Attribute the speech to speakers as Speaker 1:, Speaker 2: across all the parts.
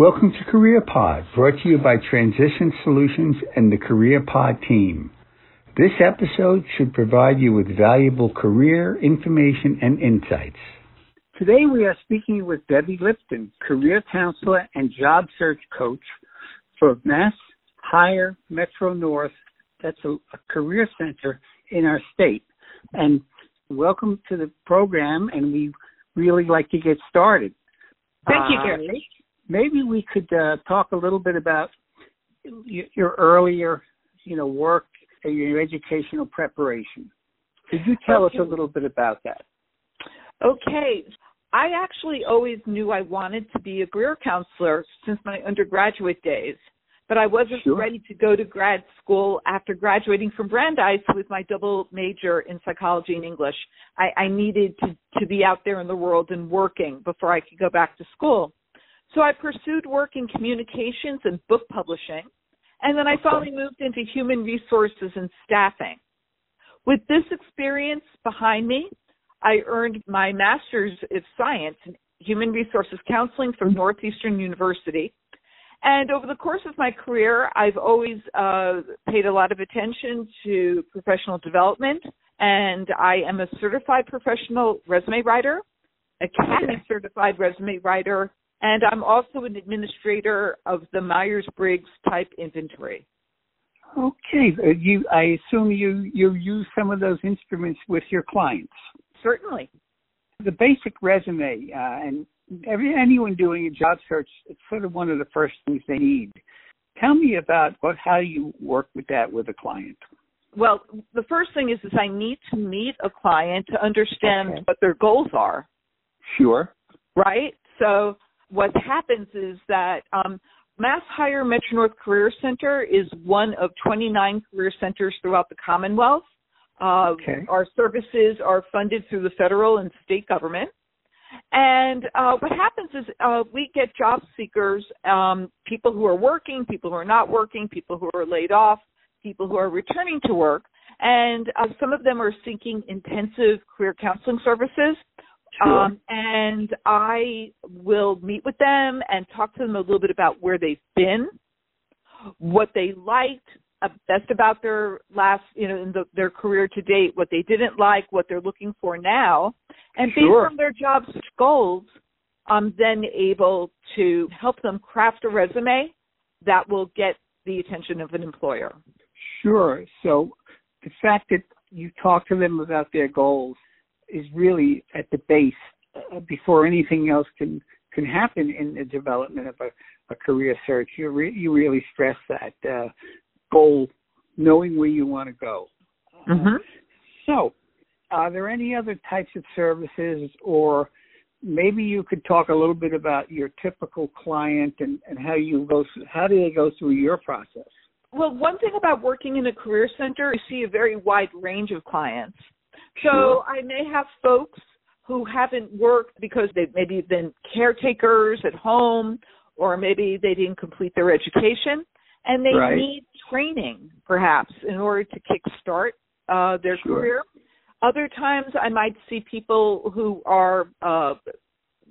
Speaker 1: Welcome to CareerPod, brought to you by Transition Solutions and the CareerPod team. This episode should provide you with valuable career information and insights. Today we are speaking with Debbie Lipton, career counselor and job search coach for Mass Hire Metro North. That's a, a career center in our state. And welcome to the program, and we really like to get started.
Speaker 2: Thank you,
Speaker 1: Uh,
Speaker 2: Gary.
Speaker 1: Maybe we could uh, talk a little bit about y- your earlier, you know, work and your educational preparation. Could you tell us a little bit about that?
Speaker 2: Okay. I actually always knew I wanted to be a career counselor since my undergraduate days, but I wasn't
Speaker 1: Sure.
Speaker 2: ready to go to grad school after graduating from Brandeis with my double major in psychology and English. I, I needed to, to be out there in the world and working before I could go back to school. So I pursued work in communications and book publishing, and then I finally moved into human resources and staffing. With this experience behind me, I earned my master's of science in human resources counseling from Northeastern University. And over the course of my career, I've always uh, paid a lot of attention to professional development, and I am a certified professional resume writer, Academy certified resume writer, and I'm also an administrator of the Myers Briggs type inventory.
Speaker 1: Okay, uh, you. I assume you you use some of those instruments with your clients.
Speaker 2: Certainly.
Speaker 1: The basic resume, uh, and every anyone doing a job search, it's sort of one of the first things they need. Tell me about what how you work with that with a client.
Speaker 2: Well, the first thing is, is I need to meet a client to understand
Speaker 1: Okay.
Speaker 2: what their goals are,
Speaker 1: Sure.
Speaker 2: right? So what happens is that um, MassHire Metro North Career Center is one of 29 career centers throughout the Commonwealth. Uh,
Speaker 1: Okay.
Speaker 2: Our services are funded through the federal and state government. And uh, what happens is uh, we get job seekers, um, people who are working, people who are not working, people who are laid off, people who are returning to work, and uh, some of them are seeking intensive career counseling services.
Speaker 1: Sure.
Speaker 2: Um, and I will meet with them and talk to them a little bit about where they've been, what they liked uh, best about their last, you know, in the, their career to date, what they didn't like, what they're looking for now, and
Speaker 1: Sure.
Speaker 2: based on their job goals, I'm then able to help them craft a resume that will get the attention of an employer.
Speaker 1: Sure. So the fact that you talk to them about their goals is really at the base uh, before anything else can can happen in the development of a, a career search. You re- you really stress that uh, goal, knowing where you want to go.
Speaker 2: Mm-hmm.
Speaker 1: So, are there any other types of services, or maybe you could talk a little bit about your typical client and, and how you go through, how do they go through your process?
Speaker 2: Well, one thing about working in a career center, you see a very wide range of clients. So. I may have folks who haven't worked because they've maybe been caretakers at home or maybe they didn't complete their education and they
Speaker 1: Right.
Speaker 2: need training perhaps in order to kickstart uh, their
Speaker 1: Sure.
Speaker 2: career. Other times I might see people who are uh,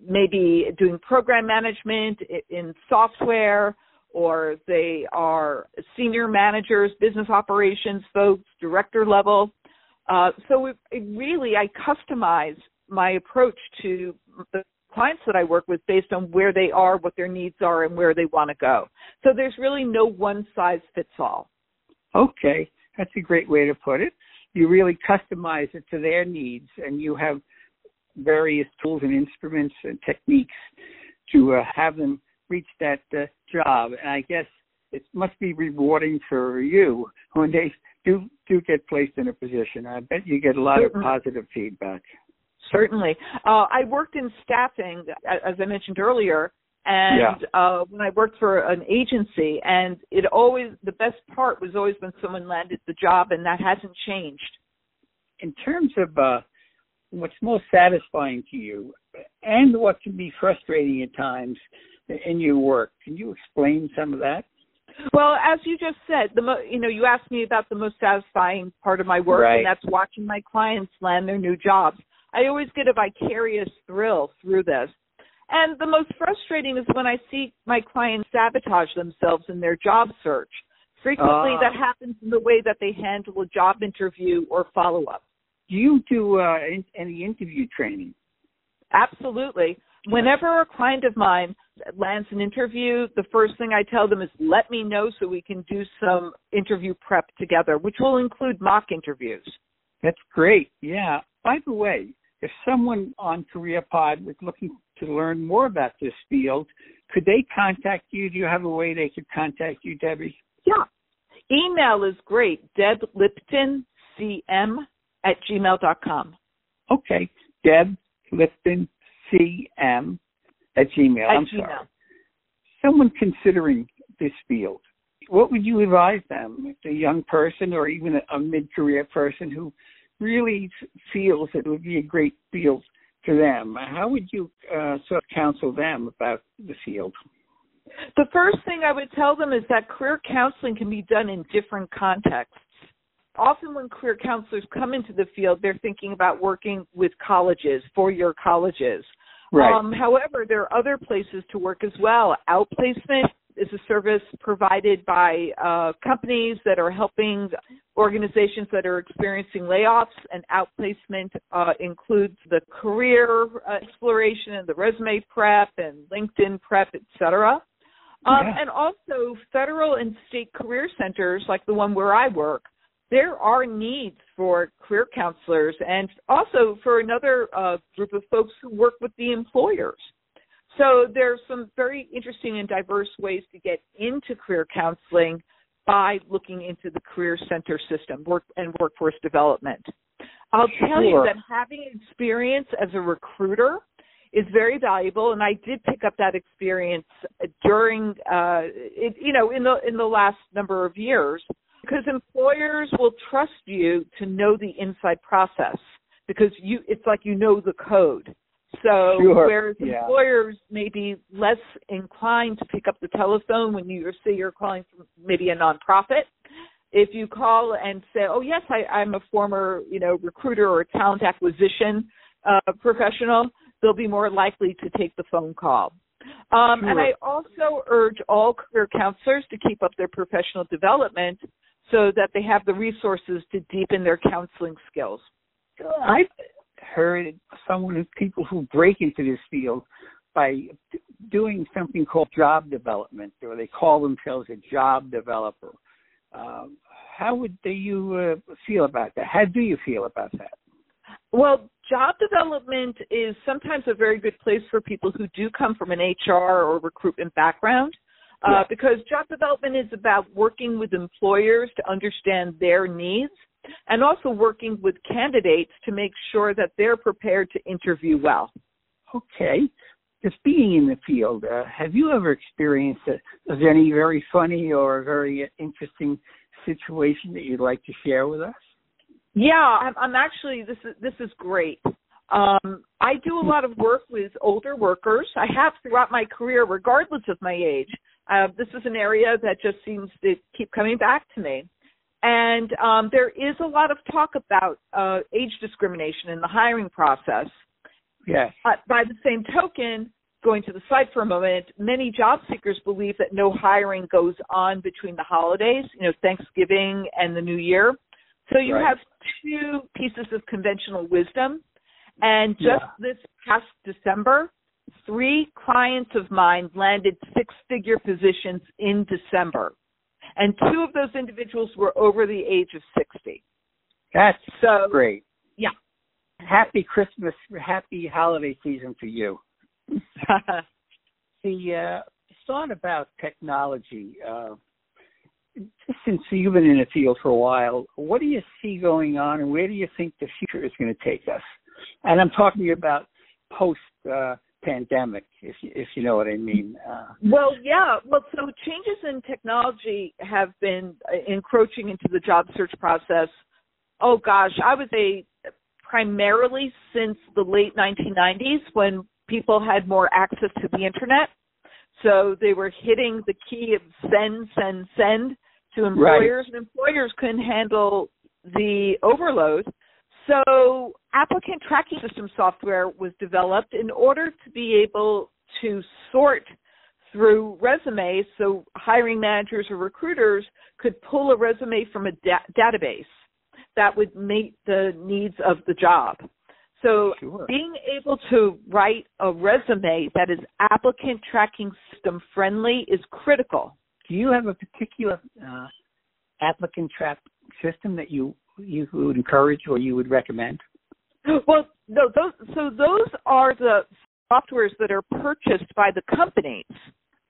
Speaker 2: maybe doing program management in software or they are senior managers, business operations folks, director level. Uh, so it, it really, I customize my approach to the clients that I work with based on where they are, what their needs are, and where they want to go. So there's really no one size fits all.
Speaker 1: Okay, that's a great way to put it. You really customize it to their needs, and you have various tools and instruments and techniques to uh, have them reach that uh, job. And I guess it must be rewarding for you when they do do get placed in a position. I bet you get a lot of positive feedback.
Speaker 2: Certainly. Uh, I worked in staffing, as I mentioned earlier, and uh, when I worked for an agency, and it always, the best part was always when someone landed the job, and that hasn't changed.
Speaker 1: In terms of uh, what's most satisfying to you, and what can be frustrating at times in your work, can you explain some of that?
Speaker 2: Well, as you just said, the mo- you know, you asked me about the most satisfying part of my work,
Speaker 1: Right.
Speaker 2: and that's watching my clients land their new jobs. I always get a vicarious thrill through this. And the most frustrating is when I see my clients sabotage themselves in their job search. Frequently,
Speaker 1: Ah.
Speaker 2: that happens in the way that they handle a job interview or follow up.
Speaker 1: Do you do uh, in, any interview training?
Speaker 2: Absolutely. Whenever a client of mine lands an interview, the first thing I tell them is let me know so we can do some interview prep together, which will include mock interviews.
Speaker 1: That's great. Yeah. By the way, if someone on CareerPod was looking to learn more about this field, could they contact you? Do you have a way they could contact you, Debbie?
Speaker 2: Yeah. Email is great. Deb Lipton, CM at gmail.com.
Speaker 1: Okay. Deb Lipton, CM at Gmail.
Speaker 2: At
Speaker 1: I'm
Speaker 2: Gmail.
Speaker 1: sorry. Someone considering this field, what would you advise them? A young person or even a, a mid-career person who really feels it would be a great field for them. How would you uh, sort of counsel them about the field?
Speaker 2: The first thing I would tell them is that career counseling can be done in different contexts. Often, when career counselors come into the field, they're thinking about working with colleges, four year colleges. Um, however, there are other places to work as well. Outplacement is a service provided by uh, companies that are helping organizations that are experiencing layoffs, and outplacement uh, includes the career uh, exploration and the resume prep and LinkedIn prep, et cetera. Um,
Speaker 1: Yeah.
Speaker 2: And also, federal and state career centers, like the one where I work, there are needs for career counselors and also for another uh, group of folks who work with the employers. So there's some very interesting and diverse ways to get into career counseling by looking into the career center system work and workforce development. I'll tell you that having experience as a recruiter is very valuable and I did pick up that experience during uh it, you know in the in the last number of years because employers will trust you to know the inside process because you it's like you know the code so
Speaker 1: Sure.
Speaker 2: whereas
Speaker 1: Yeah.
Speaker 2: employers may be less inclined to pick up the telephone when you say you're calling from maybe a nonprofit if you call and say oh yes I, i'm a former you know recruiter or talent acquisition uh, professional they'll be more likely to take the phone call um, and I also urge all career counselors to keep up their professional development so that they have the resources to deepen their counseling skills.
Speaker 1: I've heard someone people who break into this field by doing something called job development, or they call themselves a job developer. Um, how would do you uh, feel about that? How do you feel about that?
Speaker 2: Well, job development is sometimes a very good place for people who do come from an HR or recruitment background. Uh, because job development is about working with employers to understand their needs and also working with candidates to make sure that they're prepared to interview well.
Speaker 1: Okay. Just being in the field, uh, have you ever experienced a, any very funny or very interesting situation that you'd like to share with us?
Speaker 2: Yeah, I'm, I'm actually this is this is great. Um, I do a lot of work with older workers. I have throughout my career, regardless of my age. Uh, this is an area that just seems to keep coming back to me. And um, there is a lot of talk about uh, age discrimination in the hiring process.
Speaker 1: Yes.
Speaker 2: Uh, by the same token, going to the site for a moment, many job seekers believe that no hiring goes on between the holidays, you know, Thanksgiving and the New Year. So you
Speaker 1: Right.
Speaker 2: have two pieces of conventional wisdom. And just
Speaker 1: Yeah.
Speaker 2: this past December, three clients of mine landed six figure positions in December. And two of those individuals were over the age of 60.
Speaker 1: That's
Speaker 2: So,
Speaker 1: great.
Speaker 2: yeah.
Speaker 1: Happy Christmas, happy holiday season for you. The uh, thought about technology. Uh, since you've been in the field for a while, what do you see going on, and where do you think the future is going to take us? And I'm talking about post uh, pandemic, if you, if you know what I mean. Uh,
Speaker 2: Well, yeah. Well, so changes in technology have been uh, encroaching into the job search process. Oh gosh, I would say primarily since the late 1990s when people had more access to the internet. So they were hitting the key of send, send, send to employers, and employers couldn't handle the overload. So applicant tracking system software was developed in order to be able to sort through resumes so hiring managers or recruiters could pull a resume from a da- database that would meet the needs of the job. So
Speaker 1: Sure.
Speaker 2: being able to write a resume that is applicant tracking system friendly is critical.
Speaker 1: Do you have a particular uh, applicant track system that you you would encourage or you would recommend?
Speaker 2: Well, no, those so those are the softwares that are purchased by the companies.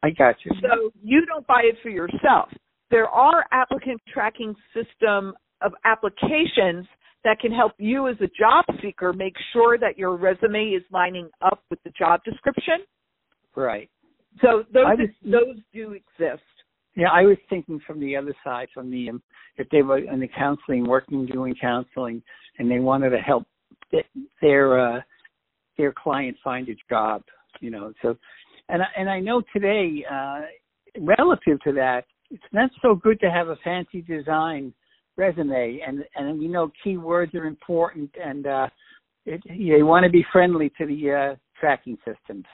Speaker 1: I got you.
Speaker 2: So you don't buy it for yourself. There are applicant tracking system of applications that can help you as a job seeker make sure that your resume is lining up with the job description.
Speaker 1: Right.
Speaker 2: So those
Speaker 1: was-
Speaker 2: those do exist.
Speaker 1: Yeah, I was thinking from the other side, from the um, if they were in the counseling, working doing counseling, and they wanted to help their uh, their client find a job, you know. So, and I, and I know today, uh, relative to that, it's not so good to have a fancy design resume, and and we know keywords are important, and uh, it, they want to be friendly to the uh, tracking systems.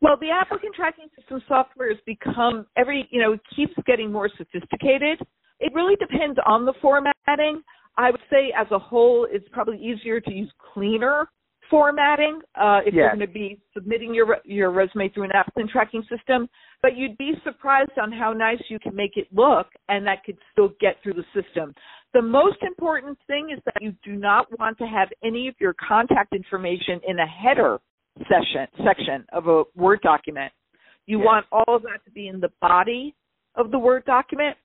Speaker 2: Well, the applicant tracking system software has become every, you know, it keeps getting more sophisticated. It really depends on the formatting. I would say as a whole, it's probably easier to use cleaner formatting uh, if you're going to be submitting your your resume through an applicant tracking system. But you'd be surprised on how nice you can make it look, and that could still get through the system. The most important thing is that you do not want to have any of your contact information in a header session section of a Word document. You
Speaker 1: Yes.
Speaker 2: want all of that to be in the body of the Word document.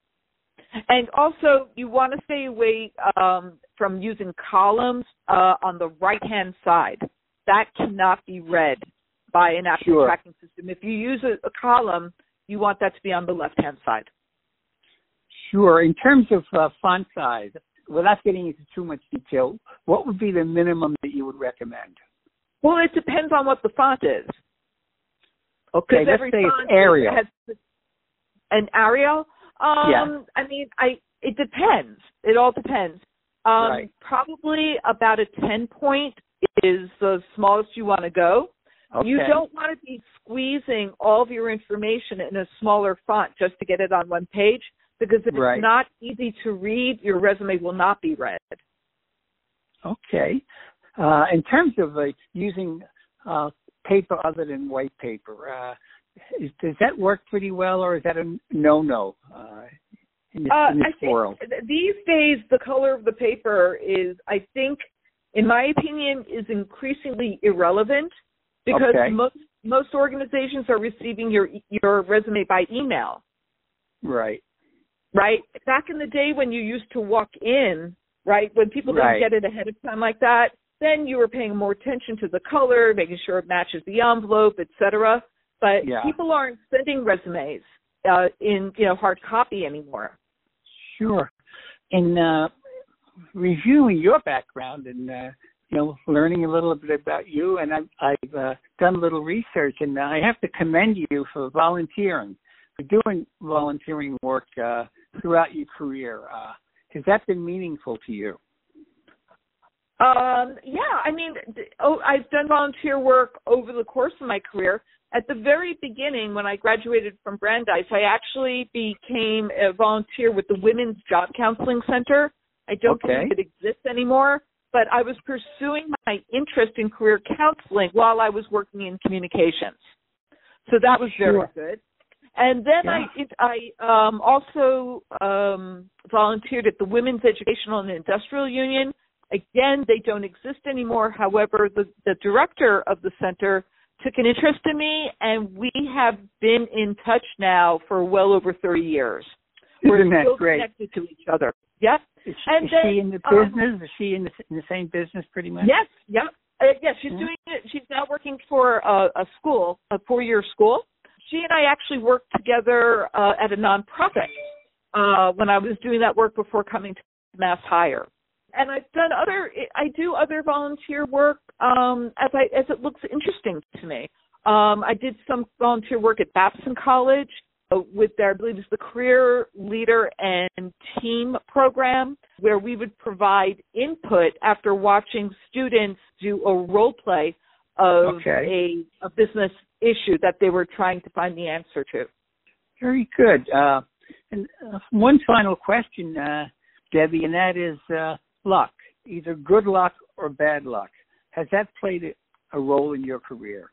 Speaker 2: And also, you want to stay away um, from using columns uh, on the right hand side. That cannot be read by an applicant
Speaker 1: Sure.
Speaker 2: tracking system. If you use a, a column, you want that to be on the left hand side.
Speaker 1: Sure. In terms of uh, font size, without getting into too much detail, what would be the minimum that you would recommend?
Speaker 2: Well, it depends on what the font is.
Speaker 1: Okay, let's
Speaker 2: every
Speaker 1: say
Speaker 2: font
Speaker 1: it's Arial.
Speaker 2: has an Arial. Um,
Speaker 1: Yeah.
Speaker 2: I mean, I it depends. It all depends. Um,
Speaker 1: Right.
Speaker 2: Probably about a ten point is the smallest you want to go.
Speaker 1: Okay.
Speaker 2: You don't want to be squeezing all of your information in a smaller font just to get it on one page because if
Speaker 1: Right.
Speaker 2: it's not easy to read, your resume will not be read.
Speaker 1: Okay. Uh, in terms of uh, using uh, paper other than white paper, uh, is, does that work pretty well, or is that a no-no uh, in this,
Speaker 2: Uh,
Speaker 1: in
Speaker 2: I
Speaker 1: this
Speaker 2: think
Speaker 1: world?
Speaker 2: th- these days the color of the paper is, I think, in my opinion, is increasingly irrelevant because
Speaker 1: Okay.
Speaker 2: most most organizations are receiving your your resume by email.
Speaker 1: Right.
Speaker 2: right? Back in the day when you used to walk in, right, when people
Speaker 1: Right.
Speaker 2: didn't get it ahead of time like that, then you were paying more attention to the color, making sure it matches the envelope, etc. But
Speaker 1: Yeah.
Speaker 2: people aren't sending resumes uh, in you know hard copy anymore.
Speaker 1: Sure. In uh, reviewing your background and uh, you know learning a little bit about you, and I've, I've uh, done a little research, and I have to commend you for volunteering, for doing volunteering work uh, throughout your career. Uh, has that been meaningful to you?
Speaker 2: Um, yeah, I mean, oh, I've done volunteer work over the course of my career. At the very beginning, when I graduated from Brandeis, I actually became a volunteer with the Women's Job Counseling Center. I don't
Speaker 1: Okay.
Speaker 2: believe it exists anymore, but I was pursuing my interest in career counseling while I was working in communications. So that was very
Speaker 1: Sure.
Speaker 2: good. And then
Speaker 1: Yeah.
Speaker 2: I it, I um, also um, volunteered at the Women's Educational and Industrial Union. Again, they don't exist anymore. However, the, the director of the center took an interest in me, and we have been in touch now for well over 30 years. We're
Speaker 1: Isn't that
Speaker 2: still
Speaker 1: great?
Speaker 2: connected to each other. Yep.
Speaker 1: Is she,
Speaker 2: And
Speaker 1: is
Speaker 2: then,
Speaker 1: she in the
Speaker 2: um,
Speaker 1: business? is she in the, in the same business, pretty much?
Speaker 2: Yes. Yep. Uh, yes, she's
Speaker 1: Yeah.
Speaker 2: doing it. She's now working for a, a school, a four-year school. She and I actually worked together uh, at a nonprofit uh, when I was doing that work before coming to MassHire. And I've done other. I do other volunteer work um, as I as it looks interesting to me. Um, I did some volunteer work at Babson College uh, with their, I believe it's the Career Leader and Team program, where we would provide input after watching students do a role play of
Speaker 1: Okay.
Speaker 2: a, a business issue that they were trying to find the answer to.
Speaker 1: Very good. Uh, and uh, one final question, uh, Debbie, and that is uh, luck, either good luck or bad luck. Has that played a role in your career?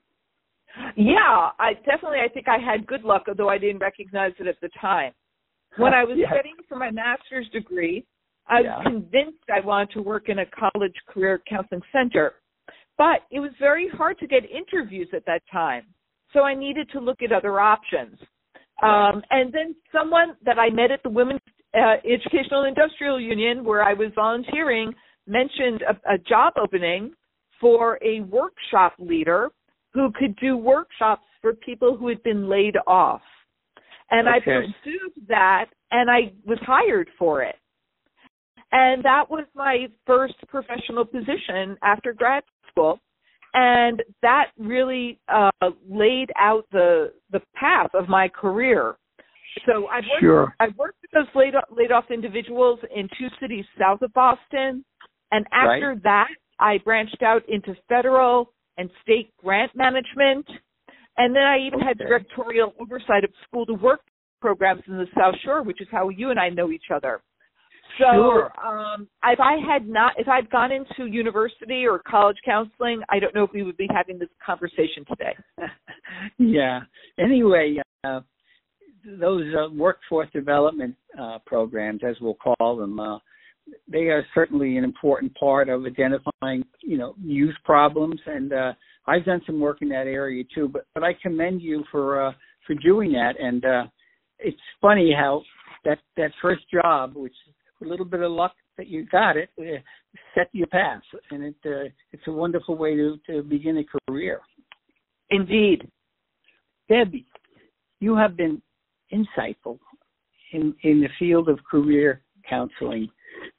Speaker 2: Yeah, I definitely. I think I had good luck, although I didn't recognize it at the time. When I was
Speaker 1: yeah.
Speaker 2: studying for my master's degree, I was
Speaker 1: Yeah.
Speaker 2: convinced I wanted to work in a college career counseling center, but it was very hard to get interviews at that time. So I needed to look at other options. Um, and then someone that I met at the Women's uh, Educational Industrial Union, where I was volunteering, mentioned a, a job opening for a workshop leader who could do workshops for people who had been laid off. And I pursued that and I was hired for it. And that was my first professional position after grad school. And that really uh, laid out the the path of my career. So I've worked,
Speaker 1: Sure.
Speaker 2: I've worked with those laid off, laid off individuals in two cities south of Boston, and after that, I branched out into federal and state grant management, and then I even had directorial oversight of school to work programs in the South Shore, which is how you and I know each other. So,
Speaker 1: Sure.
Speaker 2: um, if I had not, if I'd gone into university or college counseling, I don't know if we would be having this conversation today.
Speaker 1: yeah. Anyway, uh, those uh, workforce development uh, programs, as we'll call them, uh, they are certainly an important part of identifying, you know, youth problems. And uh, I've done some work in that area too. But but I commend you for uh, for doing that. And uh, it's funny how that that first job, which a little bit of luck that you got it, uh, set your path, and it uh, it's a wonderful way to to begin a career.
Speaker 2: Indeed.
Speaker 1: Debbie, you have been insightful in, in the field of career counseling,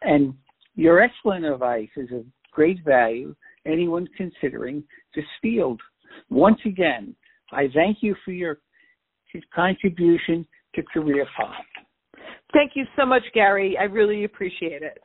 Speaker 1: and your excellent advice is of great value anyone considering this field. Once again, I thank you for your contribution to Career Pod.
Speaker 2: Thank you so much, Gary. I really appreciate it.